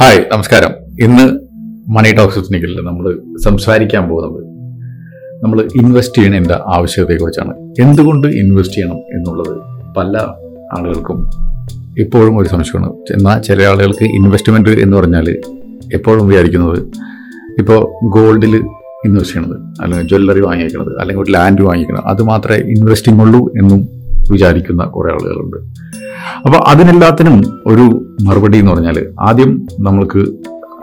Hi നമസ്കാരം. ഇന്ന് മണി talks ടെക്നിക്കലിൽ നമ്മൾ സംസാരിക്കാൻ പോകുന്നത് നമ്മൾ ഇൻവെസ്റ്റ് ചെയ്യണതിന്റെ ആവശ്യകതയെക്കുറിച്ചാണ്. എന്തുകൊണ്ട് ഇൻവെസ്റ്റ് ചെയ്യണം എന്നുള്ളത് പല ആളുകൾക്കും ഇപ്പോഴും ഒരു സംശയമാണ്. എന്നാൽ ചില ആളുകൾക്ക് ഇൻവെസ്റ്റ്മെന്റ് എന്ന് പറഞ്ഞാൽ എപ്പോഴും വിചാരിക്കുന്നത് ഇപ്പോൾ ഗോൾഡിൽ ഇൻവെസ്റ്റ് ചെയ്യണത് അല്ലെങ്കിൽ ജ്വല്ലറി വാങ്ങിക്കണത് അല്ലെങ്കിൽ ഒരു ലാൻഡ് വാങ്ങിക്കണം അത് മാത്രമേ ഇൻവെസ്റ്റിംഗ് ഉള്ളൂ എന്നും വിചാരിക്കുന്ന കുറേ ആളുകളുണ്ട്. അപ്പോൾ അതിനെല്ലാത്തിനും ഒരു മറുപടി എന്ന് പറഞ്ഞാൽ ആദ്യം നമ്മൾക്ക്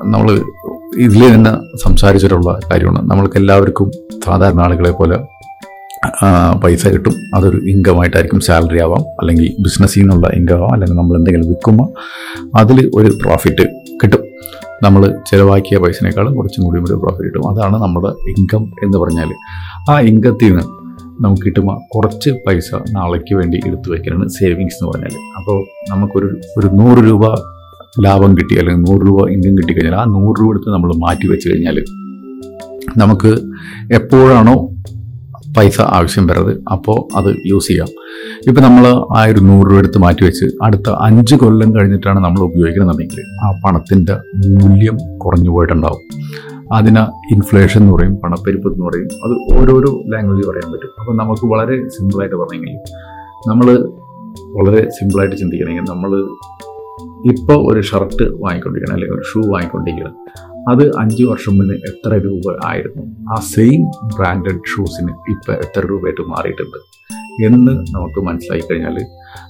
നമ്മൾ ഇതിൽ തന്നെ സംസാരിച്ചിട്ടുള്ള കാര്യമാണ്. നമ്മൾക്ക് എല്ലാവർക്കും സാധാരണ ആളുകളെ പോലെ പൈസ കിട്ടും. അതൊരു ഇൻകമായിട്ടായിരിക്കും സാലറി ആവാം. അല്ലെങ്കിൽ ബിസിനസ്സിൽ നിന്നുള്ള ഇൻകം ആവാം. അല്ലെങ്കിൽ നമ്മൾ എന്തെങ്കിലും വിൽക്കുമ്പോൾ അതിൽ ഒരു പ്രോഫിറ്റ് കിട്ടും. നമ്മൾ ചിലവാക്കിയ പൈസനേക്കാളും കുറച്ചും കൂടി ഒരു പ്രോഫിറ്റ് കിട്ടും. അതാണ് നമ്മുടെ ഇൻകം എന്ന് പറഞ്ഞാൽ ആ ഇൻകത്തിൽ നിന്ന് നമുക്ക് കിട്ടുമ്പോൾ കുറച്ച് പൈസ നാളേക്ക് വേണ്ടി എടുത്തു വയ്ക്കാനാണ് സേവിങ്സ് എന്ന് പറഞ്ഞാൽ അപ്പോൾ നമുക്കൊരു ഒരു നൂറ് രൂപ ലാഭം കിട്ടി അല്ലെങ്കിൽ നൂറ് രൂപ ഇൻകം കിട്ടിക്കഴിഞ്ഞാൽ ആ നൂറ് രൂപ എടുത്ത് നമ്മൾ മാറ്റി വെച്ച് കഴിഞ്ഞാൽ നമുക്ക് എപ്പോഴാണോ പൈസ ആവശ്യം വരുന്നത് അപ്പോൾ അത് യൂസ് ചെയ്യാം. ഇപ്പം നമ്മൾ ആ ഒരു നൂറ് രൂപ എടുത്ത് മാറ്റി വെച്ച് അടുത്ത അഞ്ച് കൊല്ലം കഴിഞ്ഞിട്ടാണ് നമ്മൾ ഉപയോഗിക്കണമെന്നുണ്ടെങ്കിൽ ആ പണത്തിന്റെ മൂല്യം കുറഞ്ഞു പോയിട്ടുണ്ടാവും. അതിന് ഇൻഫ്ലേഷൻ എന്ന് പറയും പണപ്പെരുപ്പ് എന്ന് പറയും അത് ഓരോരോ ലാംഗ്വേജ് പറയാൻ പറ്റും. അപ്പം നമുക്ക് വളരെ സിമ്പിളായിട്ട് പറഞ്ഞെങ്കിൽ നമ്മൾ വളരെ സിമ്പിളായിട്ട് ചിന്തിക്കണമെങ്കിൽ നമ്മൾ ഇപ്പോൾ ഒരു ഷർട്ട് വാങ്ങിക്കൊണ്ടിരിക്കണം അല്ലെങ്കിൽ ഒരു ഷൂ വാങ്ങിക്കൊണ്ടിരിക്കണം അത് അഞ്ച് വർഷം മുന്നേ എത്ര രൂപ ആയിരുന്നു? ആ സെയിം ബ്രാൻഡഡ് ഷൂസിന് ഇപ്പോൾ എത്ര രൂപയായിട്ട് മാറിയിട്ടുണ്ട്? എന്ന് നമുക്ക് മനസ്സിലാക്കി കഴിഞ്ഞാൽ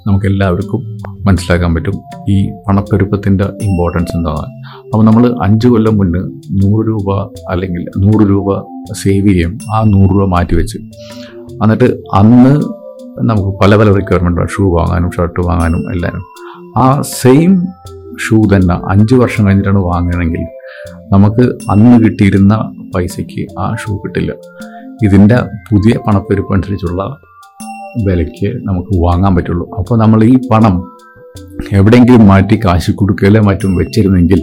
നമുക്ക് എല്ലാവർക്കും മനസ്സിലാക്കാൻ പറ്റും ഈ പണപ്പെരുപ്പത്തിന്റെ ഇമ്പോർട്ടൻസ് എന്താണ്. അപ്പോൾ നമ്മൾ അഞ്ച് കൊല്ലം മുന്നേ നൂറ് രൂപ അല്ലെങ്കിൽ നൂറ് രൂപ സേവ് ചെയ്യും. ആ നൂറ് രൂപ മാറ്റി വെച്ച്. എന്നിട്ട് അന്ന് നമുക്ക് പല പല റിക്വയർമെന്റ് ഷൂ വാങ്ങാനും ഷർട്ട് വാങ്ങാനും എല്ലാം ആ സെയിം ഷൂ തന്നെ അഞ്ച് വർഷം കഴിഞ്ഞിട്ടാണ് വാങ്ങണമെങ്കിൽ നമുക്ക് അന്ന് കിട്ടിയിരുന്ന പൈസയ്ക്ക് ആ ഷൂ കിട്ടില്ല. ഇതിന്റെ പുതിയ പണപ്പെരുപ്പ് അനുസരിച്ചുള്ള വിലയ്ക്ക് നമുക്ക് വാങ്ങാൻ പറ്റുള്ളൂ. അപ്പോൾ നമ്മൾ ഈ പണം എവിടെയെങ്കിലും മാറ്റി കാശ് കൊടുക്കുകയോ മറ്റും വെച്ചിരുന്നെങ്കിൽ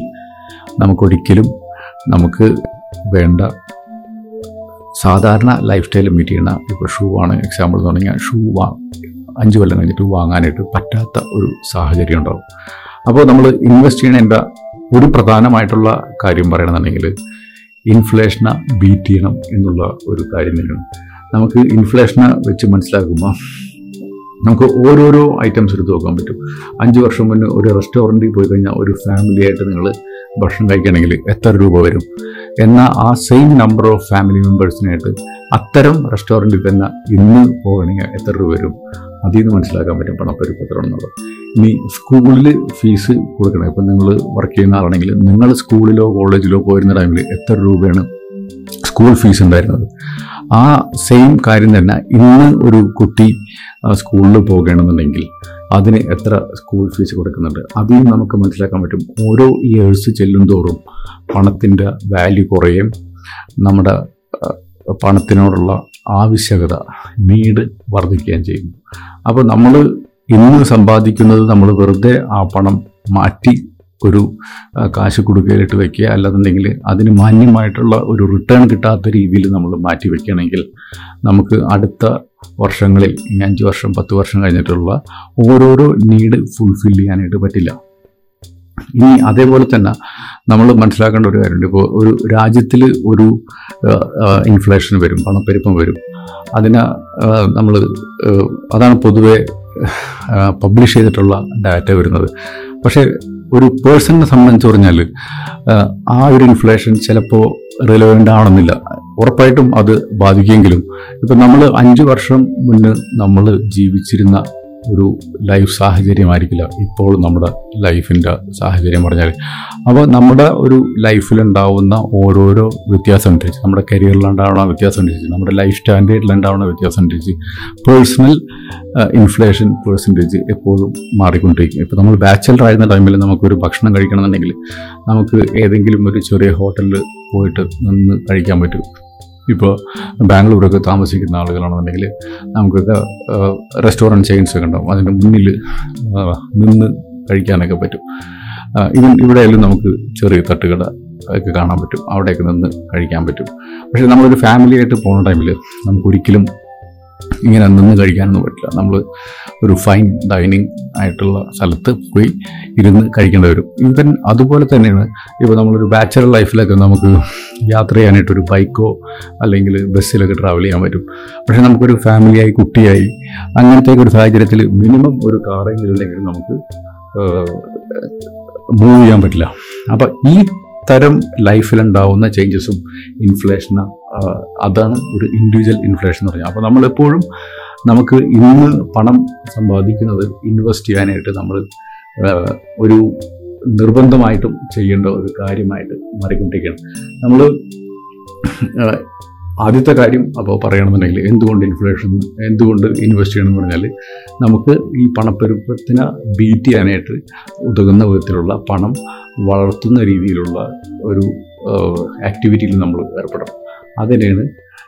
നമുക്കൊരിക്കലും നമുക്ക് വേണ്ട സാധാരണ ലൈഫ് സ്റ്റൈൽ മീറ്റ് ചെയ്യുന്ന ഇപ്പോൾ ഷൂ ആണ്. എക്സാമ്പിൾ എന്ന് പറഞ്ഞാൽ ഷൂ വാ അഞ്ച് കൊല്ലം കഴിഞ്ഞിട്ട് വാങ്ങാനായിട്ട് പറ്റാത്ത ഒരു സാഹചര്യം ഉണ്ടാവും. അപ്പോൾ നമ്മൾ ഇൻവെസ്റ്റ് ചെയ്യണതിന്റെ ഒരു പ്രധാനമായിട്ടുള്ള കാര്യം പറയണമെന്നുണ്ടെങ്കിൽ ഇൻഫ്ലേഷനെ ബീറ്റ് ചെയ്യണം എന്നുള്ള ഒരു കാര്യം തന്നെയാണ്. നമുക്ക് ഇൻഫ്ലേഷനെ വെച്ച് മനസ്സിലാക്കുമ്പോൾ നമുക്ക് ഓരോരോ ഐറ്റംസ് എടുത്ത് നോക്കാൻ പറ്റും. അഞ്ച് വർഷം മുന്നേ ഒരു റെസ്റ്റോറന്റിൽ പോയി കഴിഞ്ഞാൽ ഒരു ഫാമിലി ആയിട്ട് നിങ്ങൾ ഭക്ഷണം കഴിക്കണമെങ്കിൽ എത്ര രൂപ വരും? എന്നാൽ ആ സെയിം നമ്പർ ഓഫ് ഫാമിലി മെമ്പേഴ്സിനായിട്ട് അത്തരം റെസ്റ്റോറന്റിൽ തന്നെ ഇന്ന് പോകണമെങ്കിൽ എത്ര രൂപ വരും? അതിൽ നിന്ന് മനസ്സിലാക്കാൻ പറ്റും പണപ്പെരുപ്പ് എത്ര എന്നുള്ളത്. ഇനി സ്കൂളിൽ ഫീസ് കൊടുക്കണം. ഇപ്പം നിങ്ങൾ വർക്ക് ചെയ്യുന്ന ആളാണെങ്കിൽ നിങ്ങൾ സ്കൂളിലോ കോളേജിലോ പോയിരുന്ന ടൈമിൽ എത്ര രൂപയാണ് സ്കൂൾ ഫീസ് ഉണ്ടായിരുന്നത്? ആ സെയിം കാര്യം തന്നെ ഇന്ന് ഒരു കുട്ടി സ്കൂളിൽ പോകണമെന്നുണ്ടെങ്കിൽ അതിന് എത്ര സ്കൂൾ ഫീസ് കൊടുക്കുന്നുണ്ട്? അതിൽ നമുക്ക് മനസ്സിലാക്കാൻ പറ്റും. ഓരോ ഇയേഴ്സ് ചെല്ലും തോറും പണത്തിന്റെ വാല്യൂ കുറയും. നമ്മുടെ പണത്തിനോടുള്ള ആവശ്യകത നീഡ് വർദ്ധിക്കുകയും ചെയ്യും. അപ്പോൾ നമ്മൾ ഇന്ന് സമ്പാദിക്കുന്നത് നമ്മൾ വെറുതെ ആ പണം മാറ്റി ഒരു കാശ് കൊടുക്കലിട്ട് വെക്കുക. അല്ലാന്നുണ്ടെങ്കിൽ അതിന് മാന്യമായിട്ടുള്ള ഒരു റിട്ടേൺ കിട്ടാത്ത രീതിയിൽ നമ്മൾ മാറ്റി വെക്കുകയാണെങ്കിൽ നമുക്ക് അടുത്ത വർഷങ്ങളിൽ ഇനി അഞ്ച് വർഷം പത്ത് വർഷം കഴിഞ്ഞിട്ടുള്ള ഓരോരോ നീഡ് ഫുൾഫിൽ ചെയ്യാനായിട്ട് പറ്റില്ല. ഇനി അതേപോലെ തന്നെ നമ്മൾ മനസ്സിലാക്കേണ്ട ഒരു കാര്യമുണ്ട്. ഇപ്പോൾ ഒരു രാജ്യത്തിൽ ഒരു ഇൻഫ്ലേഷൻ വരും പണപ്പെരുപ്പം വരും. അതിന് നമ്മൾ അതാണ് പൊതുവെ പബ്ലിഷ് ചെയ്തിട്ടുള്ള ഡാറ്റ വരുന്നത്. പക്ഷേ ഒരു പേഴ്സണിനെ സംബന്ധിച്ച് പറഞ്ഞാൽ ആ ഒരു ഇൻഫ്ലേഷൻ ചിലപ്പോൾ റിലവന്റ് ആവണമെന്നില്ല ഉറപ്പായിട്ടും അത് ബാധിക്കുമെങ്കിലും ഇപ്പം നമ്മൾ അഞ്ച് വർഷം മുന്നേ നമ്മൾ ജീവിച്ചിരുന്ന ഒരു ലൈഫ് സാഹചര്യമായിരിക്കില്ല. ഇപ്പോൾ നമ്മുടെ ലൈഫിന്റെ സാഹചര്യം പറഞ്ഞാൽ. അപ്പോൾ നമ്മുടെ ഒരു ലൈഫിലുണ്ടാവുന്ന ഓരോരോ വ്യത്യാസം അനുസരിച്ച് നമ്മുടെ കരിയറിലുണ്ടാവുന്ന വ്യത്യാസം അനുസരിച്ച് നമ്മുടെ ലൈഫ് സ്റ്റാൻഡേർഡിലുണ്ടാവുന്ന വ്യത്യാസം അനുസരിച്ച് പേഴ്സണൽ ഇൻഫ്ലേഷൻ പേഴ്സന്റേജ് എപ്പോഴും മാറിക്കൊണ്ടിരിക്കും. ഇപ്പോൾ നമ്മൾ ബാച്ചലർ ആയിരുന്ന ടൈമിൽ നമുക്കൊരു ഭക്ഷണം കഴിക്കണമെന്നുണ്ടെങ്കിൽ നമുക്ക് ഏതെങ്കിലും ഒരു ചെറിയ ഹോട്ടലിൽ പോയിട്ട് നിന്ന് കഴിക്കാൻ പറ്റും. ഇപ്പോൾ ബാംഗ്ലൂരൊക്കെ താമസിക്കുന്ന ആളുകളാണെന്നുണ്ടെങ്കിൽ നമുക്കൊക്കെ റെസ്റ്റോറന്റ് ചെയിൻസ് ഒക്കെ ഉണ്ടാവും. അതിന്റെ മുന്നിൽ നിന്ന് കഴിക്കാനൊക്കെ പറ്റും. ഇവൻ ഇവിടെയെല്ലാം നമുക്ക് ചെറിയ തട്ടുകട ഒക്കെ കാണാൻ പറ്റും. അവിടെയൊക്കെ നിന്ന് കഴിക്കാൻ പറ്റും. പക്ഷേ നമ്മളൊരു ഫാമിലി ആയിട്ട് പോകുന്ന ടൈമിൽ നമുക്കൊരിക്കലും ഇങ്ങനെ നിന്ന് കഴിക്കാനൊന്നും പറ്റില്ല. നമ്മൾ ഒരു ഫൈൻ ഡൈനിങ് ആയിട്ടുള്ള സ്ഥലത്ത് പോയി ഇരുന്ന് കഴിക്കേണ്ടി വരും. ഈവൻ അതുപോലെ തന്നെയാണ് ഇപ്പോൾ നമ്മളൊരു ബാച്ചലർ ലൈഫിലൊക്കെ നമുക്ക് യാത്ര ചെയ്യാനായിട്ടൊരു ബൈക്കോ അല്ലെങ്കിൽ ബസ്സിലൊക്കെ ട്രാവൽ ചെയ്യാൻ പറ്റും. പക്ഷേ നമുക്കൊരു ഫാമിലിയായി കുട്ടിയായി അങ്ങനത്തെ ഒരു സാഹചര്യത്തിൽ മിനിമം ഒരു കാറെങ്കിലും ഇല്ലെങ്കിൽ നമുക്ക് മൂവ് ചെയ്യാൻ പറ്റില്ല. അപ്പം ഈ തരം ലൈഫിലുണ്ടാവുന്ന ചേഞ്ചസും ഇൻഫ്ലേഷൻ അതാണ് ഒരു ഇൻഡിവിജ്വൽ ഇൻഫ്ലേഷൻ എന്ന് പറയുന്നത്. അപ്പോൾ നമ്മളെപ്പോഴും നമുക്ക് ഇന്ന് പണം സമ്പാദിക്കുന്നത് ഇൻവെസ്റ്റ് ചെയ്യാനായിട്ട് നമ്മൾ ഒരു നിർബന്ധമായിട്ടും ചെയ്യേണ്ട ഒരു കാര്യമായിട്ട് മാറിക്കൊണ്ടിരിക്കുകയാണ്. നമ്മൾ ആദ്യത്തെ കാര്യം അപ്പോൾ പറയണമെന്നുണ്ടെങ്കിൽ എന്തുകൊണ്ട് ഇൻഫ്ലേഷൻ എന്തുകൊണ്ട് ഇൻവെസ്റ്റ് ചെയ്യണം എന്ന് പറഞ്ഞാൽ നമുക്ക് ഈ പണപ്പെരുപ്പത്തിനെ ബീറ്റ് ചെയ്യാനായിട്ട് ഉതകുന്ന വിധത്തിലുള്ള പണം വളർത്തുന്ന രീതിയിലുള്ള ഒരു ആക്ടിവിറ്റിയിൽ നമ്മൾ ഏർപ്പെടണം. അതിനെയാണ്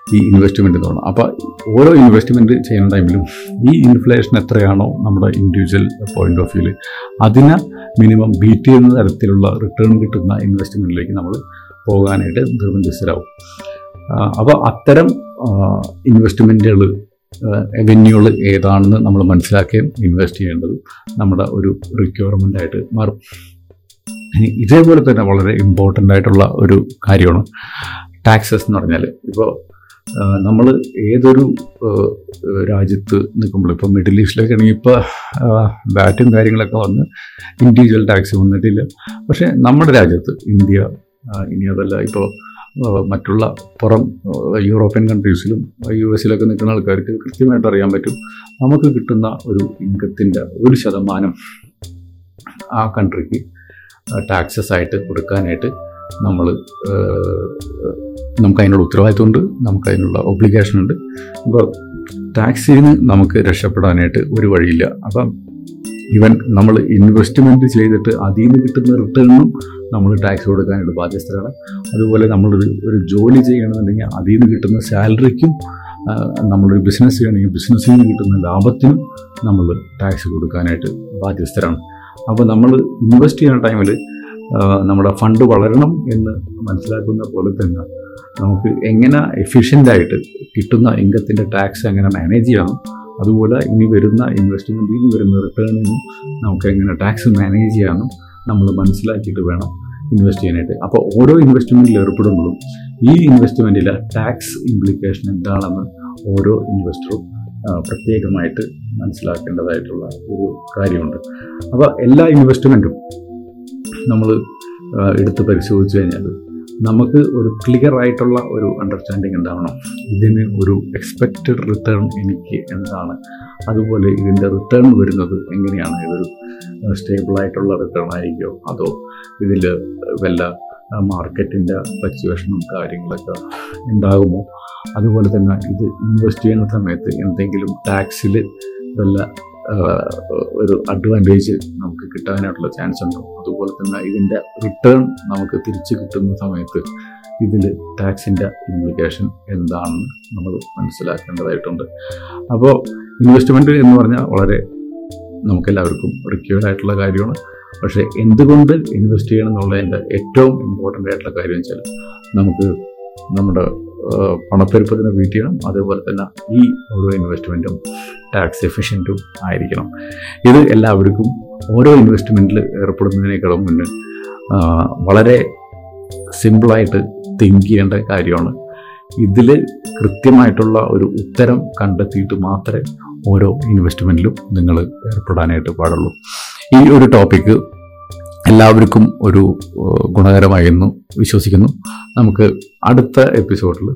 ഈ ഇൻവെസ്റ്റ്മെന്റ് എന്ന് പറയുന്നത് അപ്പോൾ ഓരോ ഇൻവെസ്റ്റ്മെന്റ് ചെയ്യുന്ന ടൈമിലും ഈ ഇൻഫ്ലേഷൻ എത്രയാണോ നമ്മുടെ ഇൻഡിവിജ്വൽ പോയിന്റ് ഓഫ് വ്യൂവിൽ അതിനെ മിനിമം ബീറ്റ് ചെയ്യുന്ന തരത്തിലുള്ള റിട്ടേൺ കിട്ടുന്ന ഇൻവെസ്റ്റ്മെന്റിലേക്ക് നമ്മൾ പോകാനായിട്ട് നിർബന്ധിതരാകും അപ്പോൾ അത്തരം ഇൻവെസ്റ്റ്മെന്റുകൾ വെന്യൂകൾ ഏതാണെന്ന് നമ്മൾ മനസ്സിലാക്കുകയും ഇൻവെസ്റ്റ് ചെയ്യേണ്ടത് നമ്മുടെ ഒരു റിക്വയർമെന്റ് ആയിട്ട് മാറും. ഇതേപോലെ തന്നെ വളരെ ഇമ്പോർട്ടന്റ് ആയിട്ടുള്ള ഒരു കാര്യമാണ്. ടാക്സസ് എന്ന് പറഞ്ഞാൽ ഇപ്പോൾ നമ്മൾ ഏതൊരു രാജ്യത്ത് നിൽക്കുമ്പോൾ ഇപ്പോൾ മിഡിൽ ഈസ്റ്റിലൊക്കെ ആണെങ്കിൽ ഇപ്പോൾ ബാറ്റും കാര്യങ്ങളൊക്കെ വന്ന് ഇൻഡിവിജ്വൽ ടാക്സ് വന്നിട്ടില്ല. പക്ഷേ നമ്മുടെ രാജ്യത്ത് ഇന്ത്യ ഇനി അതല്ല ഇപ്പോൾ മറ്റുള്ള പുറം യൂറോപ്യൻ കൺട്രീസിലും യു എസിലൊക്കെ നിൽക്കുന്ന ആൾക്കാർക്ക് കൃത്യമായിട്ട് അറിയാൻ പറ്റും. നമുക്ക് കിട്ടുന്ന ഒരു ഇൻകത്തിന്റെ ഒരു ശതമാനം ആ കൺട്രിക്ക് ടാക്സസ് ആയിട്ട് കൊടുക്കാനായിട്ട് നമ്മൾ നമുക്ക് അതിനുള്ള ഉത്തരവാദിത്വമുണ്ട് നമുക്ക് അതിനുള്ള ഒബ്ലിഗേഷൻ ഉണ്ട്. അപ്പോൾ ടാക്സിൽ നിന്ന് നമുക്ക് രക്ഷപ്പെടാനായിട്ട് ഒരു വഴിയില്ല. അപ്പം ഇവൻ നമ്മൾ ഇൻവെസ്റ്റ്മെന്റ് ചെയ്തിട്ട് അതിൽ നിന്ന് കിട്ടുന്ന റിട്ടേണും നമ്മൾ ടാക്സ് കൊടുക്കാനായിട്ട് ബാധ്യസ്ഥരാണ്. അതുപോലെ നമ്മളൊരു ഒരു ജോലി ചെയ്യണമെന്നുണ്ടെങ്കിൽ അതിൽ നിന്ന് കിട്ടുന്ന സാലറിക്കും നമ്മളൊരു ബിസിനസ് ചെയ്യണമെങ്കിൽ ബിസിനസ്സിൽ നിന്ന് കിട്ടുന്ന ലാഭത്തിനും നമ്മൾ ടാക്സ് കൊടുക്കാനായിട്ട് ബാധ്യസ്ഥരാണ്. അപ്പോൾ നമ്മൾ ഇൻവെസ്റ്റ് ചെയ്യുന്ന ടൈമിൽ നമ്മുടെ ഫണ്ട് വളരണം എന്ന് മനസ്സിലാക്കുന്ന പോലെ തന്നെ നമുക്ക് എങ്ങനെ എഫിഷ്യന്റായിട്ട് കിട്ടുന്ന ഇൻകത്തിന്റെ ടാക്സ് എങ്ങനെ മാനേജ് ചെയ്യണം അതുപോലെ ഇനി വരുന്ന ഇൻവെസ്റ്റ്മെന്റിൽ നിന്ന് വരുന്ന റിട്ടേണിനും നമുക്ക് എങ്ങനെ ടാക്സ് മാനേജ് ചെയ്യാമെന്നും നമ്മൾ മനസ്സിലാക്കിയിട്ട് വേണം ഇൻവെസ്റ്റ് ചെയ്യാനായിട്ട്. അപ്പോൾ ഓരോ ഇൻവെസ്റ്റ്മെന്റിൽ ഏർപ്പെടുമ്പോഴും ഈ ഇൻവെസ്റ്റ്മെന്റിലെ ടാക്സ് ഇംപ്ലിക്കേഷൻ എന്താണെന്ന് ഓരോ ഇൻവെസ്റ്ററും പ്രത്യേകമായിട്ട് മനസ്സിലാക്കേണ്ടതായിട്ടുള്ള ഒരു കാര്യമുണ്ട്. അപ്പോൾ എല്ലാ ഇൻവെസ്റ്റ്മെന്റും നമ്മൾ എടുത്ത് പരിശോധിച്ച് കഴിഞ്ഞാൽ നമുക്ക് ഒരു ക്ലിയർ ആയിട്ടുള്ള ഒരു അണ്ടർസ്റ്റാൻഡിങ് ഉണ്ടാവണം ഇതിന് ഒരു എക്സ്പെക്റ്റഡ് റിട്ടേൺ എനിക്ക് എന്താണ്? അതുപോലെ ഇതിന്റെ റിട്ടേൺ വരുന്നത് എങ്ങനെയാണ്? ഇതൊരു സ്റ്റേബിളായിട്ടുള്ള റിട്ടേൺ ആയിരിക്കുമോ അതോ ഇതിൽ വല്ല മാർക്കറ്റിന്റെ ഫ്ലക്ച്വേഷനും കാര്യങ്ങളൊക്കെ ഉണ്ടാകുമോ? അതുപോലെ തന്നെ ഇത് ഇൻവെസ്റ്റ് ചെയ്യുന്ന സമയത്ത് എന്തെങ്കിലും ടാക്സിൽ വല്ല ഒരു അഡ്വാന്റേജ് നമുക്ക് കിട്ടാനായിട്ടുള്ള ചാൻസ് ഉണ്ട്. അതുപോലെ തന്നെ ഇതിന്റെ റിട്ടേൺ നമുക്ക് തിരിച്ച് കിട്ടുന്ന സമയത്ത് ഇതിൽ ടാക്സിന്റെ ഇംപ്ലിക്കേഷൻ എന്താണെന്ന് നമ്മൾ മനസ്സിലാക്കേണ്ടതായിട്ടുണ്ട്. അപ്പോൾ ഇൻവെസ്റ്റ്മെന്റ് എന്ന് പറഞ്ഞാൽ വളരെ നമുക്കെല്ലാവർക്കും റിക്യൂർഡ് ആയിട്ടുള്ള കാര്യമാണ്. പക്ഷേ എന്തുകൊണ്ട് ഇൻവെസ്റ്റ് ചെയ്യണം എന്നുള്ളതിന്റെ ഏറ്റവും ഇമ്പോർട്ടന്റ് ആയിട്ടുള്ള കാര്യം വെച്ചാൽ നമുക്ക് നമ്മുടെ പണപ്പെരുപ്പത്തിനെ വീട്ടിയണം അതേപോലെ തന്നെ ഈ ഓരോ ഇൻവെസ്റ്റ്മെന്റും ടാക്സ് എഫിഷ്യന്റും ആയിരിക്കണം. ഇത് എല്ലാവർക്കും ഓരോ ഇൻവെസ്റ്റ്മെന്റിൽ ഏർപ്പെടുന്നതിനേക്കാളും മുന്നേ വളരെ സിമ്പിളായിട്ട് തിങ്ക് ചെയ്യേണ്ട കാര്യമാണ്. ഇതിൽ കൃത്യമായിട്ടുള്ള ഒരു ഉത്തരം കണ്ടെത്തിയിട്ട് മാത്രമേ ഓരോ ഇൻവെസ്റ്റ്മെന്റിലും നിങ്ങൾ ഏർപ്പെടാനായിട്ട് പാടുള്ളൂ. ഈ ഒരു ടോപ്പിക്ക് എല്ലാവർക്കും ഒരു ഗുണകരമായെന്ന് വിശ്വസിക്കുന്നു. നമുക്ക് അടുത്ത എപ്പിസോഡിൽ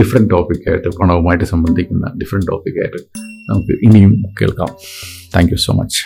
ഡിഫറെന്റ് ടോപ്പിക്കായിട്ട് പണവുമായിട്ട് സംബന്ധിക്കുന്ന ഡിഫറെന്റ് ടോപ്പിക്കായിട്ട് നമുക്ക് ഇനിയും കേൾക്കാം. Thank so much